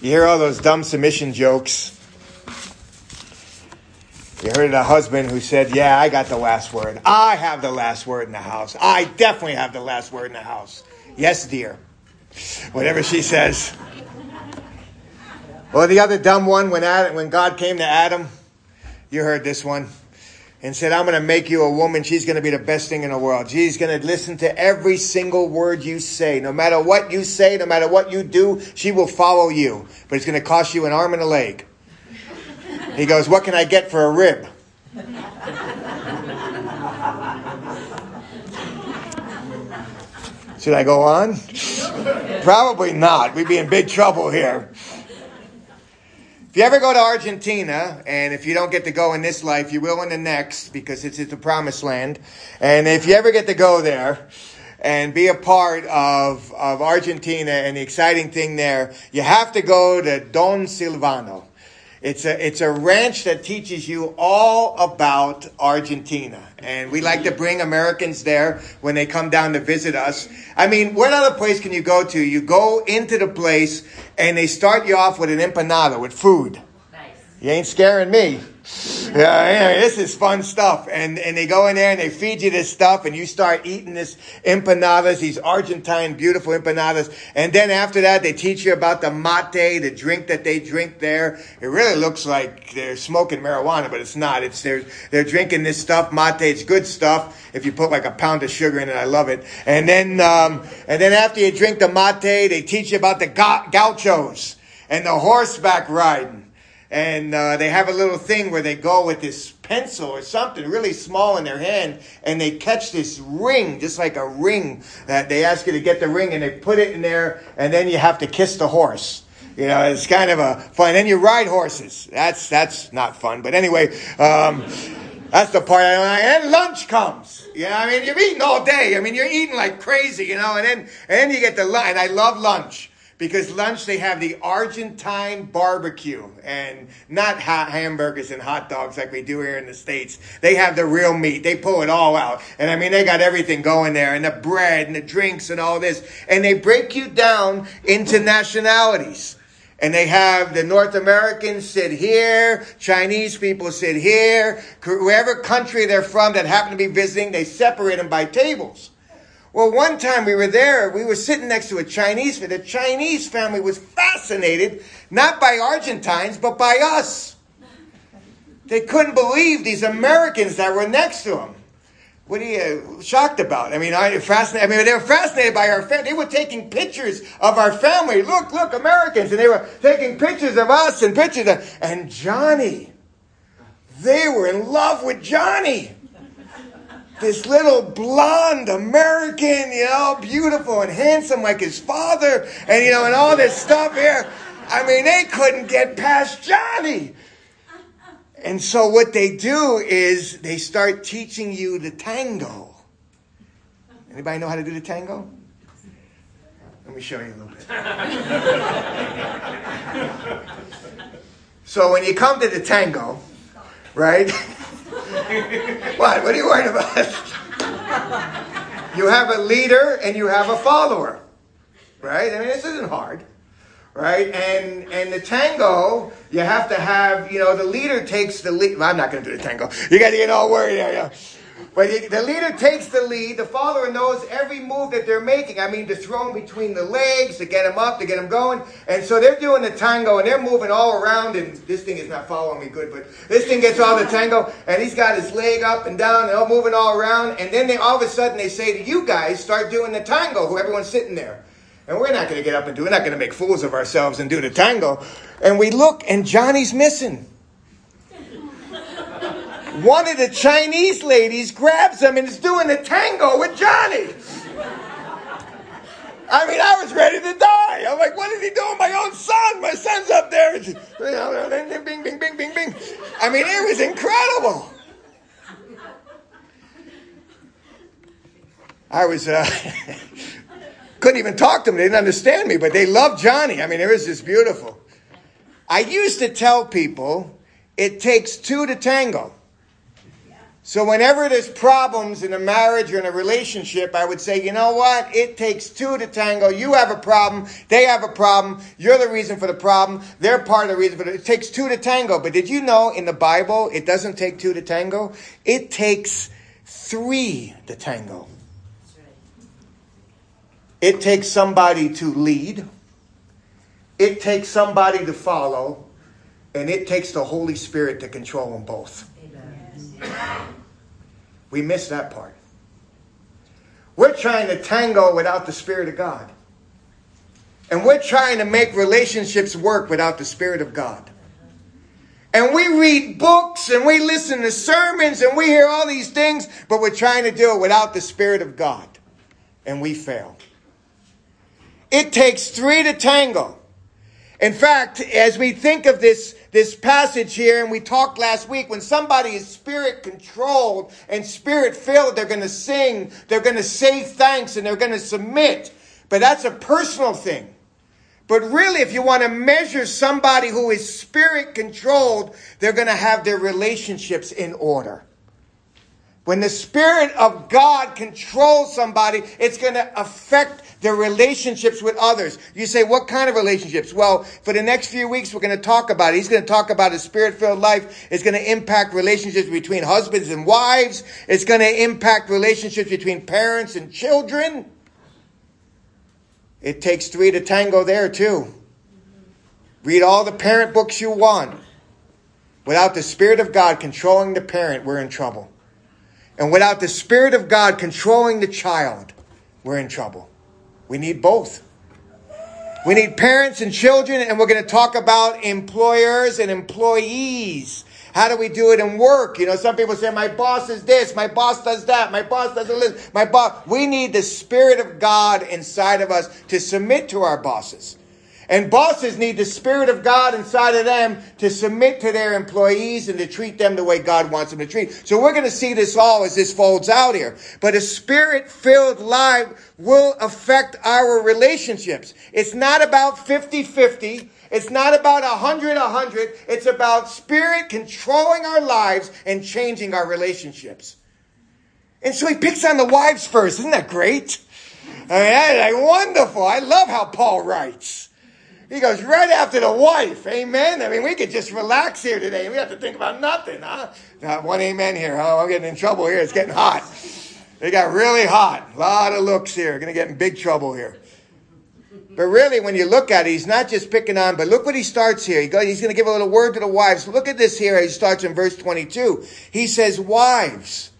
You hear all those dumb submission jokes. You heard a husband who said, Yeah, I got the last word. I have the last word in the house. I definitely have the last word in the house. Yes, dear. Whatever she says. Or the other dumb one when, Adam, when God came to Adam, you heard this one, and said, I'm going to make you a woman. She's going to be the best thing in the world. She's going to listen to every single word you say. No matter what you say, no matter what you do, she will follow you. But it's going to cost you an arm and a leg. He goes, What can I get for a rib? Should I go on? Probably not. We'd be in big trouble here. You ever go to Argentina, and if you don't get to go in this life, you will in the next because it's, it's the promised land. And if you ever get to go there and be a part of, of Argentina and the exciting thing there, you have to go to Don Silvano. It's a, it's a ranch that teaches you all about Argentina. And we like to bring Americans there when they come down to visit us. I mean, what other place can you go to? You go into the place and they start you off with an empanada, with food. You ain't scaring me. Yeah, this is fun stuff. And, and they go in there and they feed you this stuff and you start eating this empanadas, these Argentine beautiful empanadas. And then after that, they teach you about the mate, the drink that they drink there. It really looks like they're smoking marijuana, but it's not. It's, they're, they're drinking this stuff, mate. It's good stuff. If you put like a pound of sugar in it, I love it. And then, um, and then after you drink the mate, they teach you about the gauchos and the horseback riding and uh, they have a little thing where they go with this pencil or something really small in their hand and they catch this ring just like a ring that they ask you to get the ring and they put it in there and then you have to kiss the horse you know it's kind of a fun then you ride horses that's that's not fun but anyway um, that's the part I don't like. And lunch comes. You know, I mean, you're eating all day. I mean, you're eating like crazy, you know, and then, and then you get the lunch. And I love lunch because lunch they have the Argentine barbecue and not hot hamburgers and hot dogs like we do here in the States. They have the real meat. They pull it all out. And I mean, they got everything going there and the bread and the drinks and all this. And they break you down into nationalities. And they have the North Americans sit here, Chinese people sit here, wherever country they're from that happen to be visiting, they separate them by tables. Well, one time we were there, we were sitting next to a Chinese, family. the Chinese family was fascinated, not by Argentines, but by us. They couldn't believe these Americans that were next to them. What are you shocked about? I mean, I fascinated. I mean, they were fascinated by our family. They were taking pictures of our family. Look, look, Americans, and they were taking pictures of us and pictures of and Johnny. They were in love with Johnny this little blonde American, you know, beautiful and handsome like his father, and you know, and all this stuff here. I mean, they couldn't get past Johnny. And so what they do is they start teaching you the tango. Anybody know how to do the tango? Let me show you a little bit. so when you come to the tango, right? what? What are you worried about? you have a leader and you have a follower, right? I mean, this isn't hard, right? And and the tango, you have to have, you know, the leader takes the lead. Well, I'm not going to do the tango. You got to get all worried there. Yeah. But the leader takes the lead. The follower knows every move that they're making. I mean, to throw them between the legs, to get them up, to get them going. And so they're doing the tango and they're moving all around. And this thing is not following me good, but this thing gets all the tango. And he's got his leg up and down and all moving all around. And then they all of a sudden they say to you guys, start doing the tango, who everyone's sitting there. And we're not going to get up and do. We're not going to make fools of ourselves and do the tango. And we look and Johnny's missing one of the Chinese ladies grabs him and is doing a tango with Johnny. I mean, I was ready to die. I'm like, what is he doing? My own son. My son's up there. Bing, bing, bing, bing, bing. I mean, it was incredible. I was, uh, couldn't even talk to them. They didn't understand me, but they loved Johnny. I mean, it was just beautiful. I used to tell people it takes two to tango. So whenever there's problems in a marriage or in a relationship, I would say, you know what? It takes two to tango. You have a problem. They have a problem. You're the reason for the problem. They're part of the reason for it. It takes two to tango. But did you know in the Bible, it doesn't take two to tango? It takes three to tango. It takes somebody to lead. It takes somebody to follow. And it takes the Holy Spirit to control them both. Amen. We miss that part. We're trying to tango without the Spirit of God. And we're trying to make relationships work without the Spirit of God. And we read books and we listen to sermons and we hear all these things, but we're trying to do it without the Spirit of God. And we fail. It takes three to tango. In fact, as we think of this, this passage here, and we talked last week, when somebody is spirit controlled and spirit filled, they're going to sing, they're going to say thanks, and they're going to submit. But that's a personal thing. But really, if you want to measure somebody who is spirit controlled, they're going to have their relationships in order. When the Spirit of God controls somebody, it's going to affect their relationships with others. You say, what kind of relationships? Well, for the next few weeks, we're going to talk about it. He's going to talk about a spirit-filled life. It's going to impact relationships between husbands and wives. It's going to impact relationships between parents and children. It takes three to tango there, too. Read all the parent books you want. Without the Spirit of God controlling the parent, we're in trouble. And without the Spirit of God controlling the child, we're in trouble. We need both. We need parents and children, and we're going to talk about employers and employees. How do we do it in work? You know, some people say, my boss is this, my boss does that, my boss doesn't listen, my boss. We need the Spirit of God inside of us to submit to our bosses. And bosses need the Spirit of God inside of them to submit to their employees and to treat them the way God wants them to treat. So we're going to see this all as this folds out here. But a Spirit filled life will affect our relationships. It's not about 50-50. It's not about 100-100. It's about Spirit controlling our lives and changing our relationships. And so he picks on the wives first. Isn't that great? I mean, that's like wonderful. I love how Paul writes. He goes right after the wife. Amen. I mean, we could just relax here today. We have to think about nothing, huh? Not one amen here. Huh? I'm getting in trouble here. It's getting hot. It got really hot. A lot of looks here. Going to get in big trouble here. But really, when you look at it, he's not just picking on, but look what he starts here. He goes, he's going to give a little word to the wives. Look at this here. He starts in verse 22. He says, wives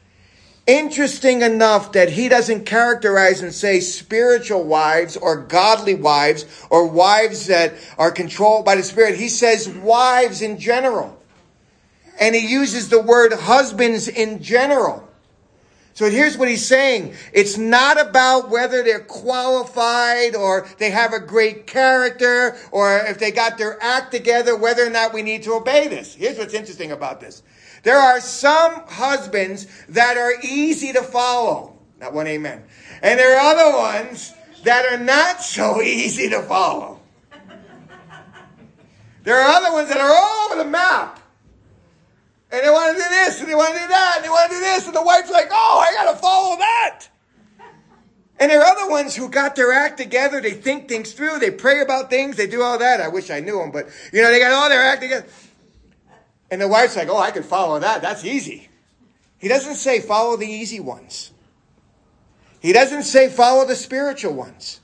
interesting enough that he doesn't characterize and say spiritual wives or godly wives or wives that are controlled by the Spirit. He says wives in general. And he uses the word husbands in general. So here's what he's saying. It's not about whether they're qualified or they have a great character or if they got their act together, whether or not we need to obey this. Here's what's interesting about this. There are some husbands that are easy to follow. Not one amen. And there are other ones that are not so easy to follow. There are other ones that are all over the map. And they want to do this, and they want to do that, and they want to do this, and the wife's like, oh, I got to follow that. And there are other ones who got their act together. They think things through. They pray about things. They do all that. I wish I knew them, but you know, they got all their act together. And the wife's like, oh, I can follow that. That's easy. He doesn't say follow the easy ones. He doesn't say follow the spiritual ones.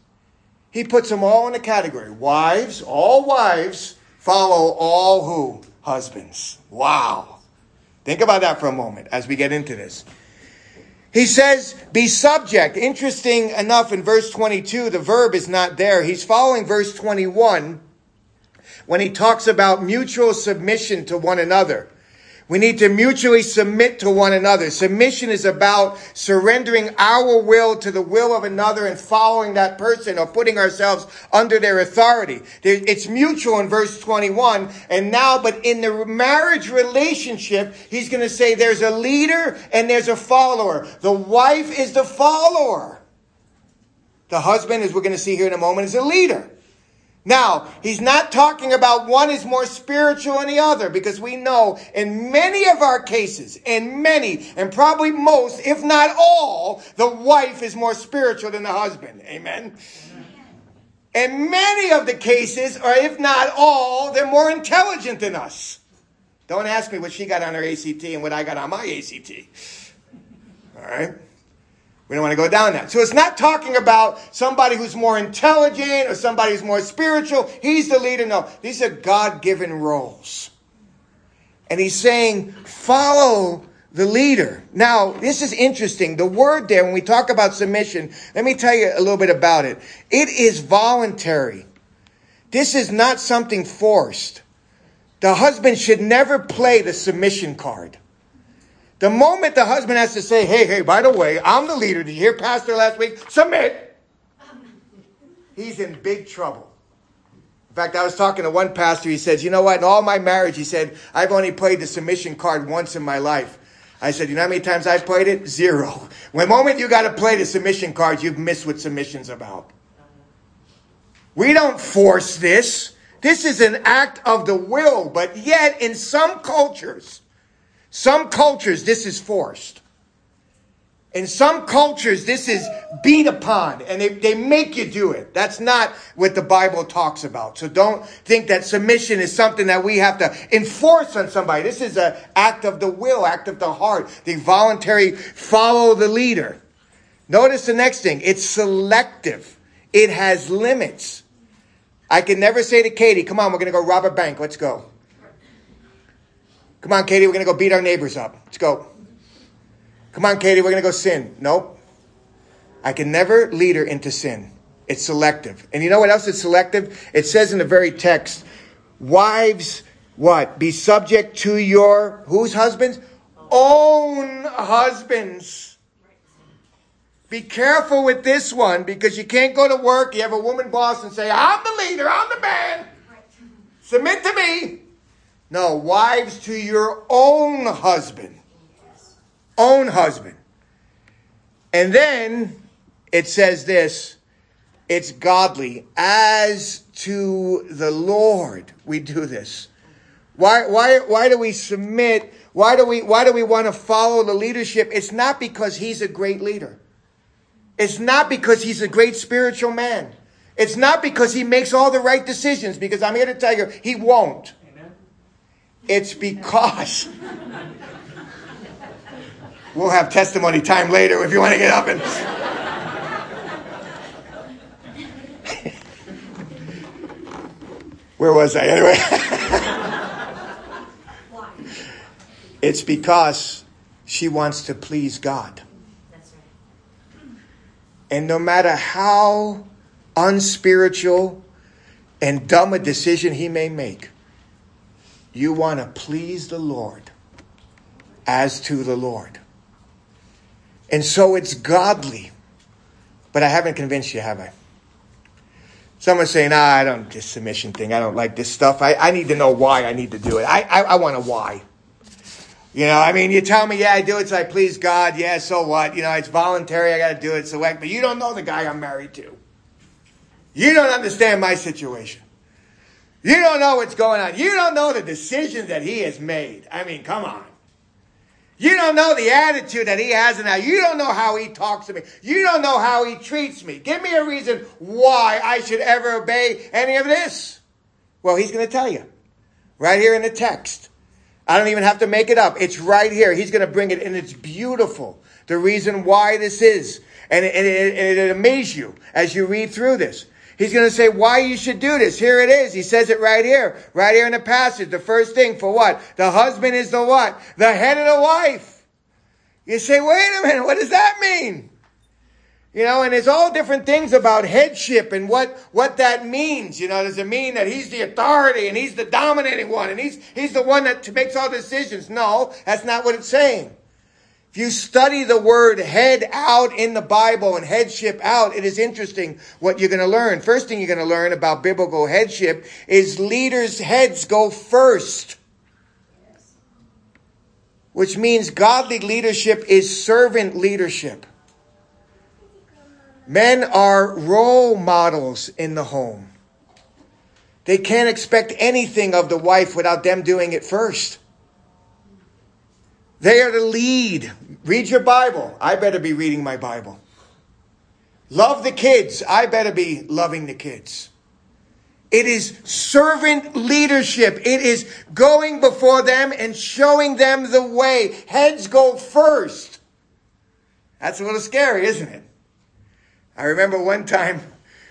He puts them all in a category. Wives, all wives, follow all who? Husbands. Wow. Think about that for a moment as we get into this. He says, be subject. Interesting enough, in verse 22, the verb is not there. He's following verse 21 when he talks about mutual submission to one another. We need to mutually submit to one another. Submission is about surrendering our will to the will of another and following that person or putting ourselves under their authority. It's mutual in verse 21. And now, but in the marriage relationship, he's going to say there's a leader and there's a follower. The wife is the follower. The husband, as we're going to see here in a moment, is a leader. Now, he's not talking about one is more spiritual than the other because we know in many of our cases, in many, and probably most, if not all, the wife is more spiritual than the husband. Amen. In many of the cases, or if not all, they're more intelligent than us. Don't ask me what she got on her ACT and what I got on my ACT. All right? We don't want to go down that. So it's not talking about somebody who's more intelligent or somebody who's more spiritual. He's the leader. No, these are God given roles. And he's saying, follow the leader. Now, this is interesting. The word there, when we talk about submission, let me tell you a little bit about it. It is voluntary. This is not something forced. The husband should never play the submission card. The moment the husband has to say, hey, hey, by the way, I'm the leader. Did you hear Pastor last week? Submit. He's in big trouble. In fact, I was talking to one pastor. He says, you know what? In all my marriage, he said, I've only played the submission card once in my life. I said, you know how many times I've played it? Zero. When moment you got to play the submission cards, you've missed what submission's about. We don't force this. This is an act of the will, but yet in some cultures, some cultures, this is forced. In some cultures, this is beat upon and they, they make you do it. That's not what the Bible talks about. So don't think that submission is something that we have to enforce on somebody. This is an act of the will, act of the heart, the voluntary follow the leader. Notice the next thing. It's selective. It has limits. I can never say to Katie, come on, we're going to go rob a bank. Let's go. Come on, Katie, we're going to go beat our neighbors up. Let's go. Come on, Katie, we're going to go sin. Nope. I can never lead her into sin. It's selective. And you know what else is selective? It says in the very text, wives, what? Be subject to your, whose husbands? Own husbands. Be careful with this one because you can't go to work. You have a woman boss and say, I'm the leader, I'm the man. Submit to me. No, wives to your own husband. Own husband. And then it says this it's godly. As to the Lord, we do this. Why, why, why do we submit? Why do we, why do we want to follow the leadership? It's not because he's a great leader. It's not because he's a great spiritual man. It's not because he makes all the right decisions, because I'm here to tell you, he won't. It's because we'll have testimony time later if you want to get up and. Where was I anyway? it's because she wants to please God. And no matter how unspiritual and dumb a decision he may make, you want to please the Lord as to the Lord. And so it's godly. But I haven't convinced you, have I? Someone's saying, ah, I don't, this submission thing, I don't like this stuff. I, I need to know why I need to do it. I, I, I want a why. You know, I mean, you tell me, yeah, I do it so I please God. Yeah, so what? You know, it's voluntary. I got to do it. So what? But you don't know the guy I'm married to. You don't understand my situation. You don't know what's going on. You don't know the decisions that he has made. I mean, come on. You don't know the attitude that he has now. You don't know how he talks to me. You don't know how he treats me. Give me a reason why I should ever obey any of this. Well, he's going to tell you right here in the text. I don't even have to make it up. It's right here. He's going to bring it, and it's beautiful. The reason why this is. And it, it, it, it amazes you as you read through this. He's going to say why you should do this. Here it is. He says it right here, right here in the passage. The first thing for what? The husband is the what? The head of the wife. You say, wait a minute, what does that mean? You know, and there's all different things about headship and what, what that means. You know, does it mean that he's the authority and he's the dominating one and he's, he's the one that makes all decisions? No, that's not what it's saying. If you study the word head out in the Bible and headship out, it is interesting what you're going to learn. First thing you're going to learn about biblical headship is leaders' heads go first. Which means godly leadership is servant leadership. Men are role models in the home. They can't expect anything of the wife without them doing it first. They are to lead. Read your Bible. I better be reading my Bible. Love the kids. I better be loving the kids. It is servant leadership. It is going before them and showing them the way. Heads go first. That's a little scary, isn't it? I remember one time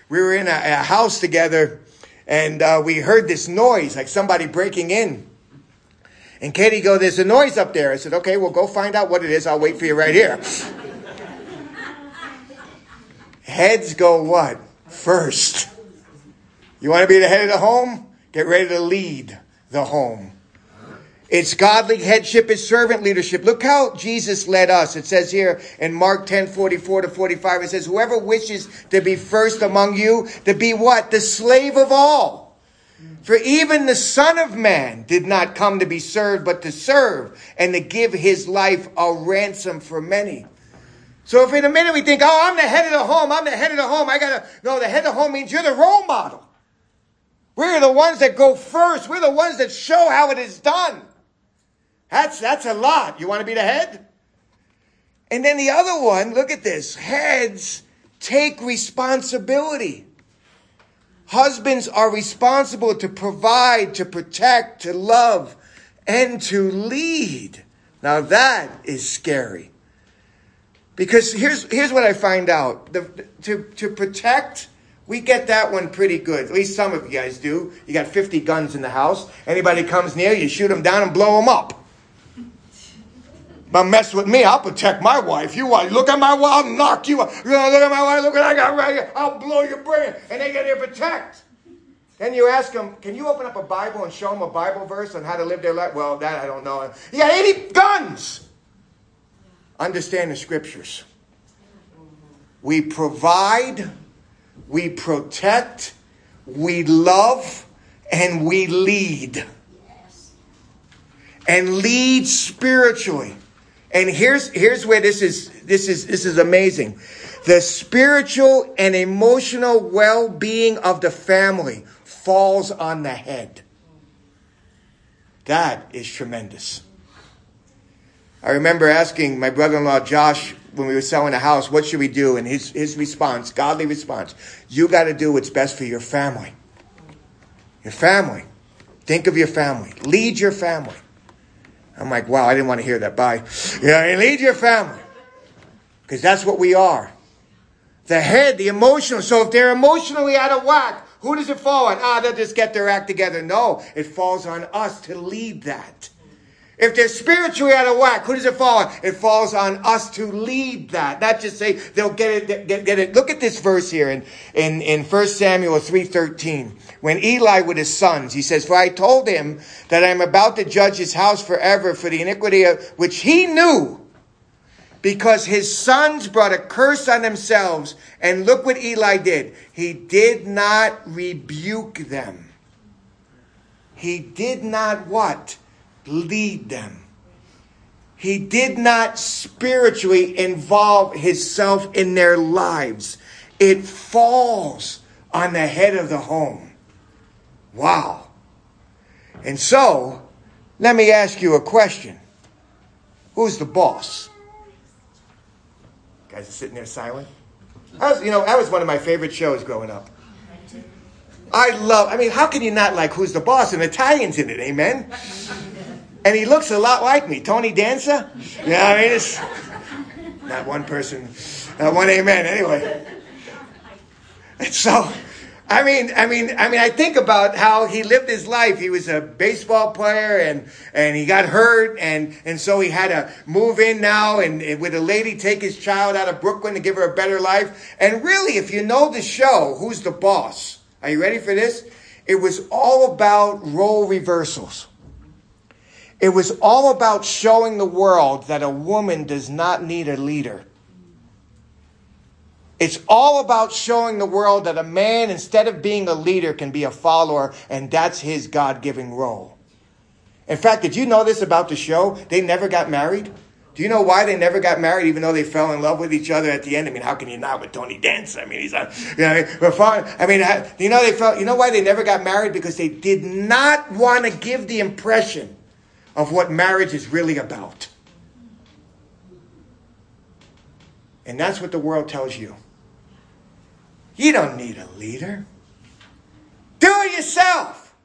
we were in a, a house together and uh, we heard this noise, like somebody breaking in. And Katie go, there's a noise up there. I said, okay, well, go find out what it is. I'll wait for you right here. Heads go what? First. You want to be the head of the home? Get ready to lead the home. It's godly headship, it's servant leadership. Look how Jesus led us. It says here in Mark 10, 44 to 45, it says, whoever wishes to be first among you, to be what? The slave of all. For even the Son of Man did not come to be served, but to serve and to give his life a ransom for many. So if in a minute we think, oh, I'm the head of the home, I'm the head of the home, I gotta, no, the head of the home means you're the role model. We're the ones that go first. We're the ones that show how it is done. That's, that's a lot. You want to be the head? And then the other one, look at this. Heads take responsibility. Husbands are responsible to provide, to protect, to love, and to lead. Now that is scary. Because here's, here's what I find out. The, to, to protect, we get that one pretty good. At least some of you guys do. You got 50 guns in the house. Anybody comes near, you shoot them down and blow them up. But mess with me, I'll protect my wife. You want look at my wife, I'll knock you. Know, look at my wife, look what I got right here. I'll blow your brain. And they get here protect. Then you ask them, can you open up a Bible and show them a Bible verse on how to live their life? Well, that I don't know. You got 80 guns. Understand the scriptures. We provide, we protect, we love, and we lead. And lead spiritually. And here's, here's where this is, this is, this is amazing. The spiritual and emotional well-being of the family falls on the head. That is tremendous. I remember asking my brother-in-law Josh when we were selling a house, what should we do? And his, his response, godly response, you got to do what's best for your family. Your family. Think of your family. Lead your family. I'm like, wow, I didn't want to hear that. Bye. You know, lead your family. Because that's what we are. The head, the emotional. So if they're emotionally out of whack, who does it fall on? Ah, they'll just get their act together. No, it falls on us to lead that. If they're spiritually out of whack, who does it fall on? It falls on us to lead that. Not just say they'll get it, get, get it. Look at this verse here in, in, in 1 Samuel 3.13. When Eli with his sons, he says, For I told him that I am about to judge his house forever for the iniquity of which he knew because his sons brought a curse on themselves. And look what Eli did. He did not rebuke them. He did not what? Lead them. He did not spiritually involve himself in their lives. It falls on the head of the home. Wow. And so, let me ask you a question. Who's the boss? guys are sitting there silent. Was, you know, that was one of my favorite shows growing up. I love, I mean, how can you not like Who's the Boss? And Italians in it, amen? And he looks a lot like me, Tony Danza. Yeah, I mean, it's not one person, not one amen. Anyway, and so, I mean, I mean, I mean, I think about how he lived his life. He was a baseball player, and and he got hurt, and and so he had to move in now, and, and with a lady take his child out of Brooklyn to give her a better life. And really, if you know the show, who's the boss? Are you ready for this? It was all about role reversals. It was all about showing the world that a woman does not need a leader. It's all about showing the world that a man, instead of being a leader, can be a follower, and that's his God given role. In fact, did you know this about the show? They never got married. Do you know why they never got married, even though they fell in love with each other at the end? I mean, how can you not with Tony Danza? I mean, he's a, you know, we're fine. I mean, you know, they felt, you know why they never got married? Because they did not want to give the impression of what marriage is really about. And that's what the world tells you. You don't need a leader. Do it yourself.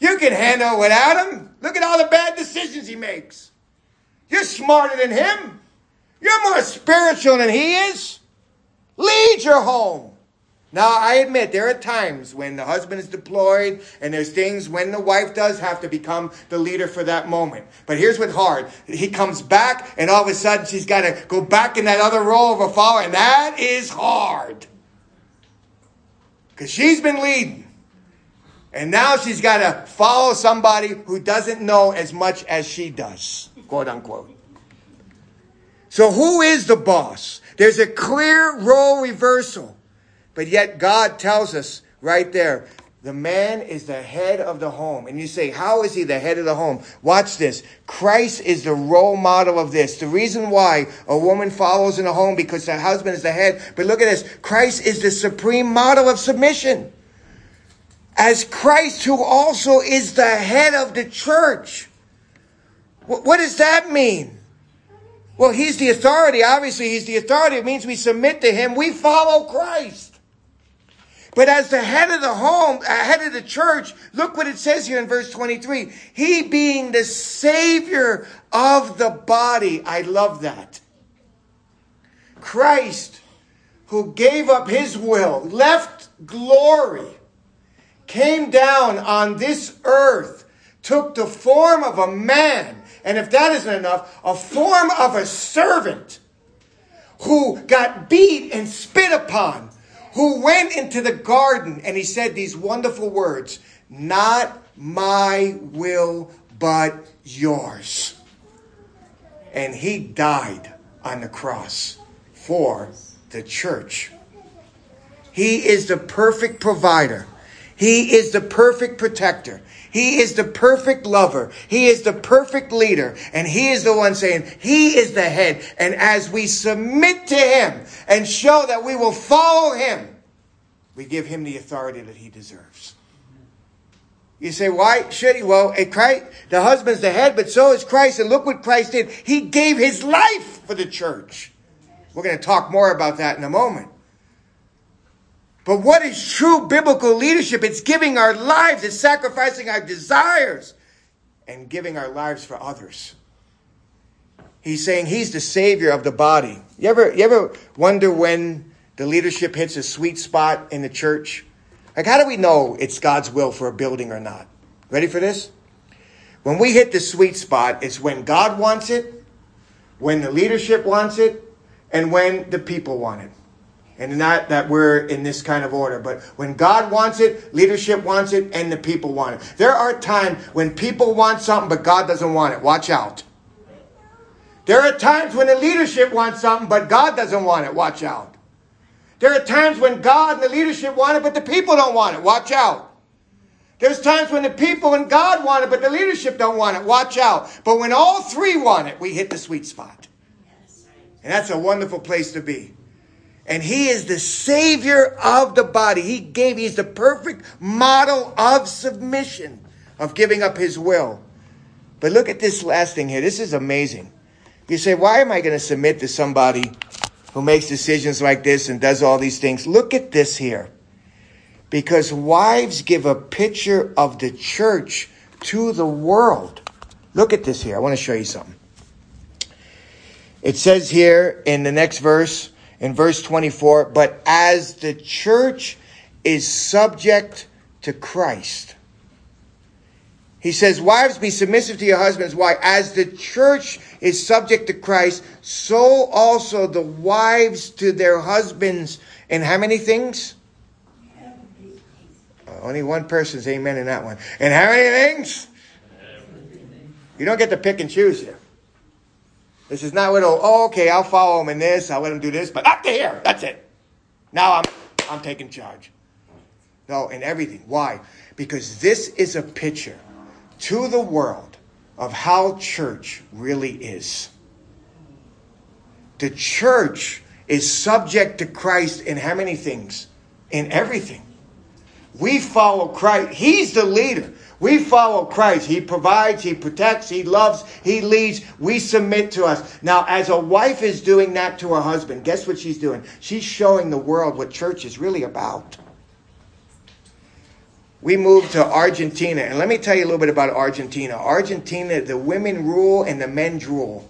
You can handle it without him. Look at all the bad decisions he makes. You're smarter than him. You're more spiritual than he is. Lead your home. Now, I admit there are times when the husband is deployed and there's things when the wife does have to become the leader for that moment. But here's what's hard. He comes back and all of a sudden she's got to go back in that other role of a follower and that is hard. Because she's been leading. And now she's got to follow somebody who doesn't know as much as she does, quote unquote. So who is the boss? There's a clear role reversal. But yet God tells us right there, the man is the head of the home. And you say, how is he the head of the home? Watch this. Christ is the role model of this. The reason why a woman follows in a home because the husband is the head. But look at this. Christ is the supreme model of submission. As Christ who also is the head of the church. What does that mean? Well, he's the authority. Obviously, he's the authority. It means we submit to him. We follow Christ. But as the head of the home, uh, head of the church, look what it says here in verse 23. He being the savior of the body. I love that. Christ, who gave up his will, left glory, came down on this earth, took the form of a man, and if that isn't enough, a form of a servant who got beat and spit upon who went into the garden and he said these wonderful words Not my will, but yours. And he died on the cross for the church. He is the perfect provider. He is the perfect protector. He is the perfect lover. He is the perfect leader. And he is the one saying, He is the head. And as we submit to Him and show that we will follow Him, we give Him the authority that He deserves. You say, why should he? Well, Christ, the husband's the head, but so is Christ. And look what Christ did. He gave his life for the church. We're going to talk more about that in a moment. But what is true biblical leadership? It's giving our lives, it's sacrificing our desires and giving our lives for others. He's saying he's the savior of the body. You ever, you ever wonder when the leadership hits a sweet spot in the church? Like, how do we know it's God's will for a building or not? Ready for this? When we hit the sweet spot, it's when God wants it, when the leadership wants it, and when the people want it. And not that we're in this kind of order, but when God wants it, leadership wants it, and the people want it. There are times when people want something, but God doesn't want it. Watch out. There are times when the leadership wants something, but God doesn't want it. Watch out. There are times when God and the leadership want it, but the people don't want it. Watch out. There's times when the people and God want it, but the leadership don't want it. Watch out. But when all three want it, we hit the sweet spot. And that's a wonderful place to be. And he is the savior of the body. He gave, he's the perfect model of submission, of giving up his will. But look at this last thing here. This is amazing. You say, why am I going to submit to somebody who makes decisions like this and does all these things? Look at this here. Because wives give a picture of the church to the world. Look at this here. I want to show you something. It says here in the next verse, in verse 24, but as the church is subject to Christ. He says, Wives, be submissive to your husbands. Why? As the church is subject to Christ, so also the wives to their husbands. In how many things? Only one person's amen in that one. And how many things? You don't get to pick and choose here. This is not what, oh, okay, I'll follow him in this, I'll let him do this, but up to here, that's it. Now I'm, I'm taking charge. No, in everything. Why? Because this is a picture to the world of how church really is. The church is subject to Christ in how many things? In everything. We follow Christ. He's the leader. We follow Christ. He provides, He protects, He loves, He leads. We submit to us. Now, as a wife is doing that to her husband, guess what she's doing? She's showing the world what church is really about. We moved to Argentina, and let me tell you a little bit about Argentina. Argentina, the women rule and the men drool.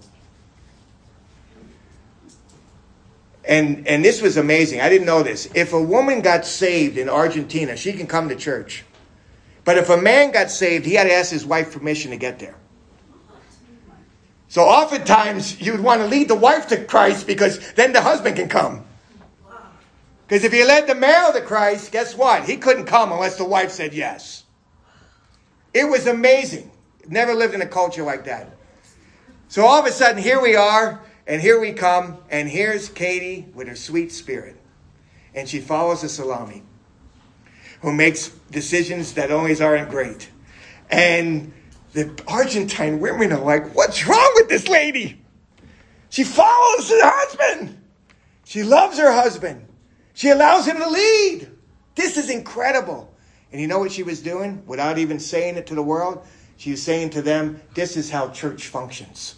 And and this was amazing. I didn't know this. If a woman got saved in Argentina, she can come to church. But if a man got saved, he had to ask his wife permission to get there. So oftentimes you'd want to lead the wife to Christ because then the husband can come. Because if you led the male to Christ, guess what? He couldn't come unless the wife said yes. It was amazing. Never lived in a culture like that. So all of a sudden, here we are, and here we come, and here's Katie with her sweet spirit. And she follows the salami who makes decisions that always aren't great. And the Argentine women are like, What's wrong with this lady? She follows her husband. She loves her husband. She allows him to lead. This is incredible. And you know what she was doing without even saying it to the world? She was saying to them, This is how church functions.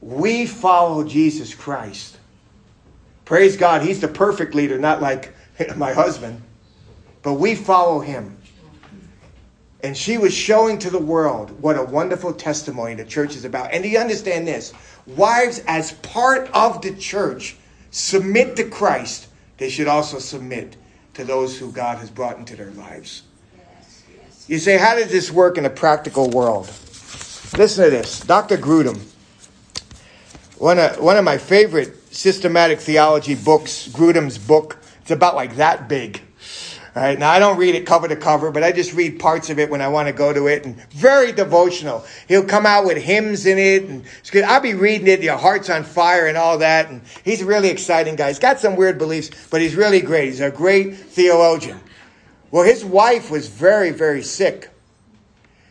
We follow Jesus Christ. Praise God. He's the perfect leader, not like my husband but we follow him. And she was showing to the world what a wonderful testimony the church is about. And do you understand this? Wives, as part of the church, submit to Christ. They should also submit to those who God has brought into their lives. You say, how does this work in a practical world? Listen to this. Dr. Grudem, one of, one of my favorite systematic theology books, Grudem's book, it's about like that big. All right. Now I don't read it cover to cover, but I just read parts of it when I want to go to it and very devotional. He'll come out with hymns in it and I'll be reading it, your heart's on fire and all that. And he's a really exciting guy. He's got some weird beliefs, but he's really great. He's a great theologian. Well, his wife was very, very sick.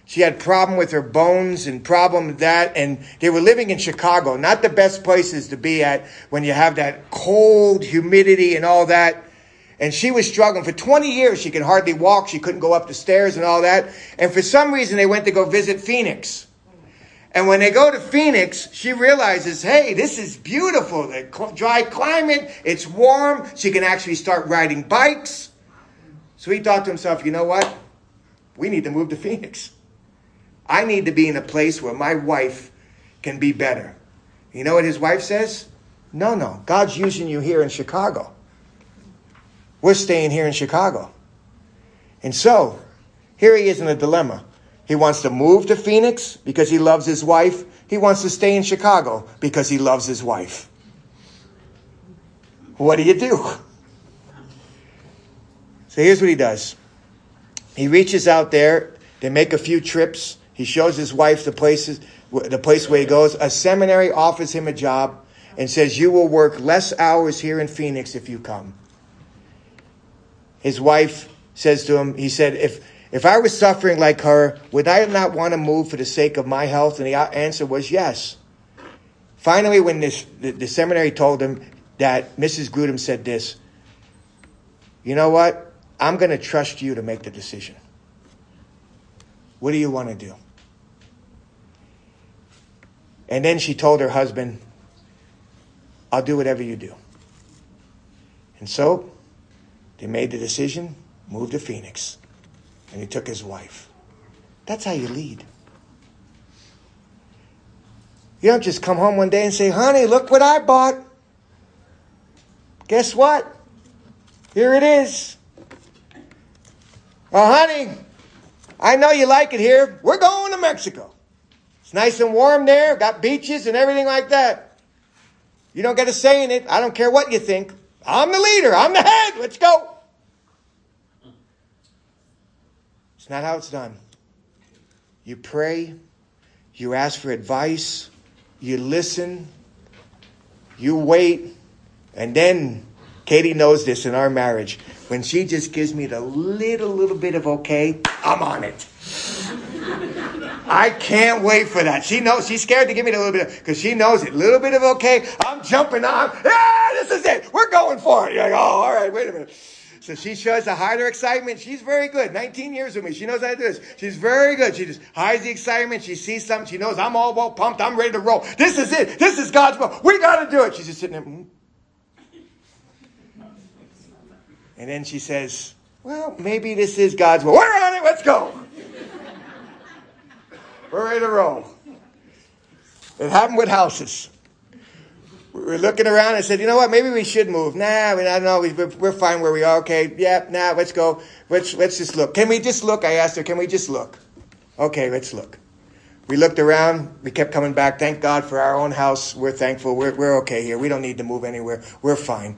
She had problem with her bones and problem with that. And they were living in Chicago, not the best places to be at when you have that cold humidity and all that. And she was struggling. For 20 years, she could hardly walk. She couldn't go up the stairs and all that. And for some reason, they went to go visit Phoenix. And when they go to Phoenix, she realizes, hey, this is beautiful. The dry climate, it's warm. She can actually start riding bikes. So he thought to himself, you know what? We need to move to Phoenix. I need to be in a place where my wife can be better. You know what his wife says? No, no. God's using you here in Chicago. We're staying here in Chicago. And so, here he is in a dilemma. He wants to move to Phoenix because he loves his wife. He wants to stay in Chicago because he loves his wife. What do you do? So here's what he does. He reaches out there. They make a few trips. He shows his wife the places, the place where he goes. A seminary offers him a job and says, "You will work less hours here in Phoenix if you come." His wife says to him, he said, if, if I was suffering like her, would I not want to move for the sake of my health? And the answer was yes. Finally, when this, the, the seminary told him that Mrs. Grudem said this, you know what? I'm going to trust you to make the decision. What do you want to do? And then she told her husband, I'll do whatever you do. And so they made the decision, moved to Phoenix, and he took his wife. That's how you lead. You don't just come home one day and say, honey, look what I bought. Guess what? Here it is. Oh, honey, I know you like it here. We're going to Mexico. It's nice and warm there, got beaches and everything like that. You don't get a say in it. I don't care what you think. I'm the leader. I'm the head. Let's go. It's not how it's done. You pray, you ask for advice, you listen, you wait, and then Katie knows this in our marriage. When she just gives me the little, little bit of okay, I'm on it. I can't wait for that. She knows she's scared to give me the little bit because she knows it. Little bit of okay. I'm jumping on. Yeah, this is it. We're going for it. You're like, oh, all right, wait a minute. So she shows to hide her excitement. She's very good. 19 years with me. She knows how to do this. She's very good. She just hides the excitement. She sees something. She knows I'm all well pumped. I'm ready to roll. This is it. This is God's will. We got to do it. She's just sitting there. Mm. And then she says, well, maybe this is God's will. We're on it. Let's go. We're ready to roll. It happened with houses. We were looking around and said, you know what? Maybe we should move. Nah, we don't know. We're fine where we are. Okay, yeah, nah, let's go. Let's let's just look. Can we just look? I asked her. Can we just look? Okay, let's look. We looked around. We kept coming back. Thank God for our own house. We're thankful. We're we're okay here. We don't need to move anywhere. We're fine.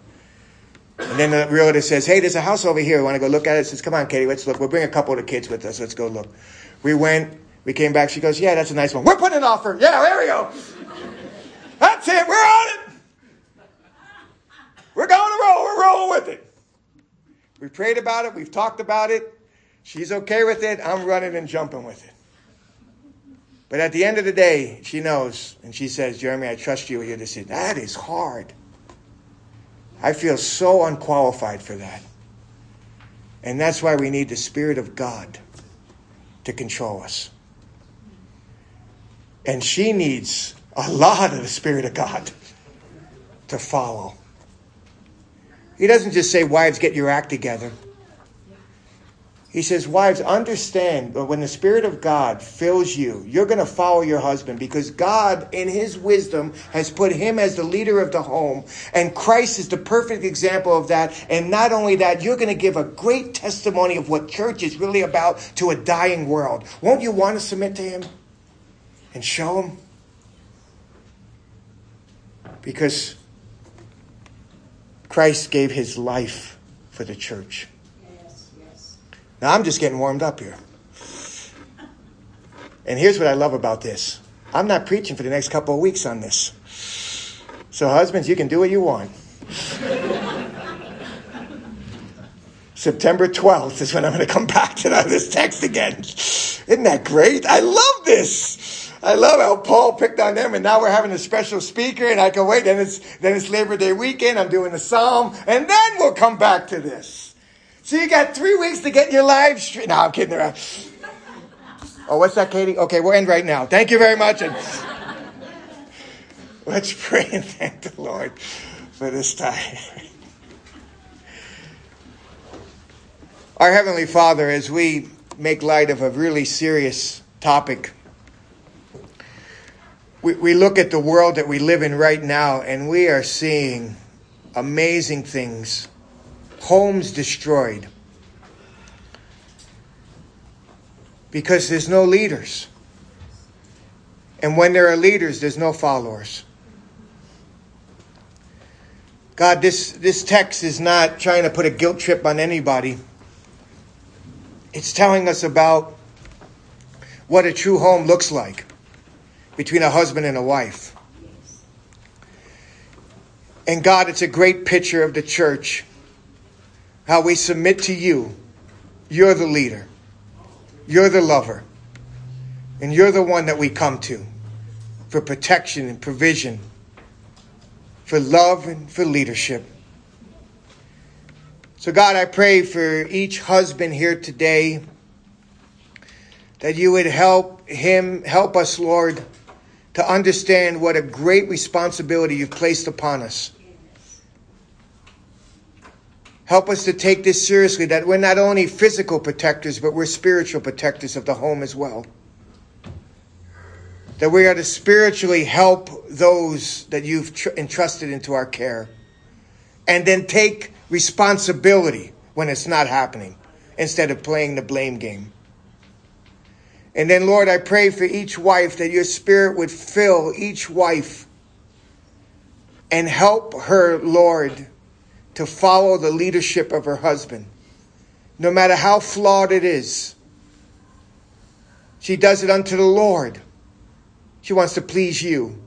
And then the realtor says, "Hey, there's a house over here. We want to go look at it?" Says, "Come on, Katie, let's look. We'll bring a couple of the kids with us. Let's go look." We went. We came back. She goes, Yeah, that's a nice one. We're putting an offer. Yeah, there we go. That's it. We're on it. We're going to roll. We're rolling with it. We prayed about it. We've talked about it. She's okay with it. I'm running and jumping with it. But at the end of the day, she knows and she says, Jeremy, I trust you with your decision. That is hard. I feel so unqualified for that. And that's why we need the Spirit of God to control us. And she needs a lot of the Spirit of God to follow. He doesn't just say, Wives, get your act together. He says, Wives, understand that when the Spirit of God fills you, you're going to follow your husband because God, in His wisdom, has put him as the leader of the home. And Christ is the perfect example of that. And not only that, you're going to give a great testimony of what church is really about to a dying world. Won't you want to submit to Him? and show Him? Because Christ gave his life for the church. Now I'm just getting warmed up here. And here's what I love about this I'm not preaching for the next couple of weeks on this. So, husbands, you can do what you want. September 12th is when I'm going to come back to this text again. Isn't that great? I love this. I love how Paul picked on them, and now we're having a special speaker, and I can wait. Then it's then it's Labor Day weekend. I'm doing a psalm, and then we'll come back to this. So you got three weeks to get your live stream. No, I'm kidding around. Oh, what's that, Katie? Okay, we'll end right now. Thank you very much, and let's pray and thank the Lord for this time. Our Heavenly Father, as we make light of a really serious topic we, we look at the world that we live in right now and we are seeing amazing things homes destroyed because there's no leaders. And when there are leaders, there's no followers. God, this, this text is not trying to put a guilt trip on anybody. It's telling us about what a true home looks like between a husband and a wife. And God, it's a great picture of the church. How we submit to you. You're the leader. You're the lover. And you're the one that we come to for protection and provision, for love and for leadership. So, God, I pray for each husband here today that you would help him, help us, Lord to understand what a great responsibility you've placed upon us. Help us to take this seriously that we're not only physical protectors, but we're spiritual protectors of the home as well. That we are to spiritually help those that you've tr- entrusted into our care. And then take responsibility when it's not happening instead of playing the blame game. And then, Lord, I pray for each wife that your spirit would fill each wife and help her, Lord, to follow the leadership of her husband, no matter how flawed it is. She does it unto the Lord. She wants to please you.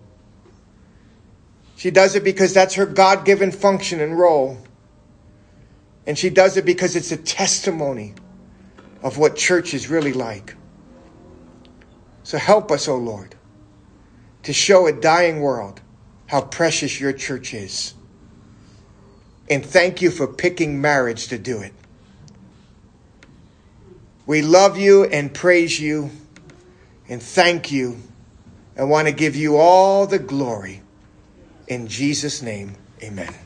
She does it because that's her God given function and role. And she does it because it's a testimony of what church is really like. So help us, O oh Lord, to show a dying world how precious your church is. And thank you for picking marriage to do it. We love you and praise you and thank you and want to give you all the glory. In Jesus' name, amen.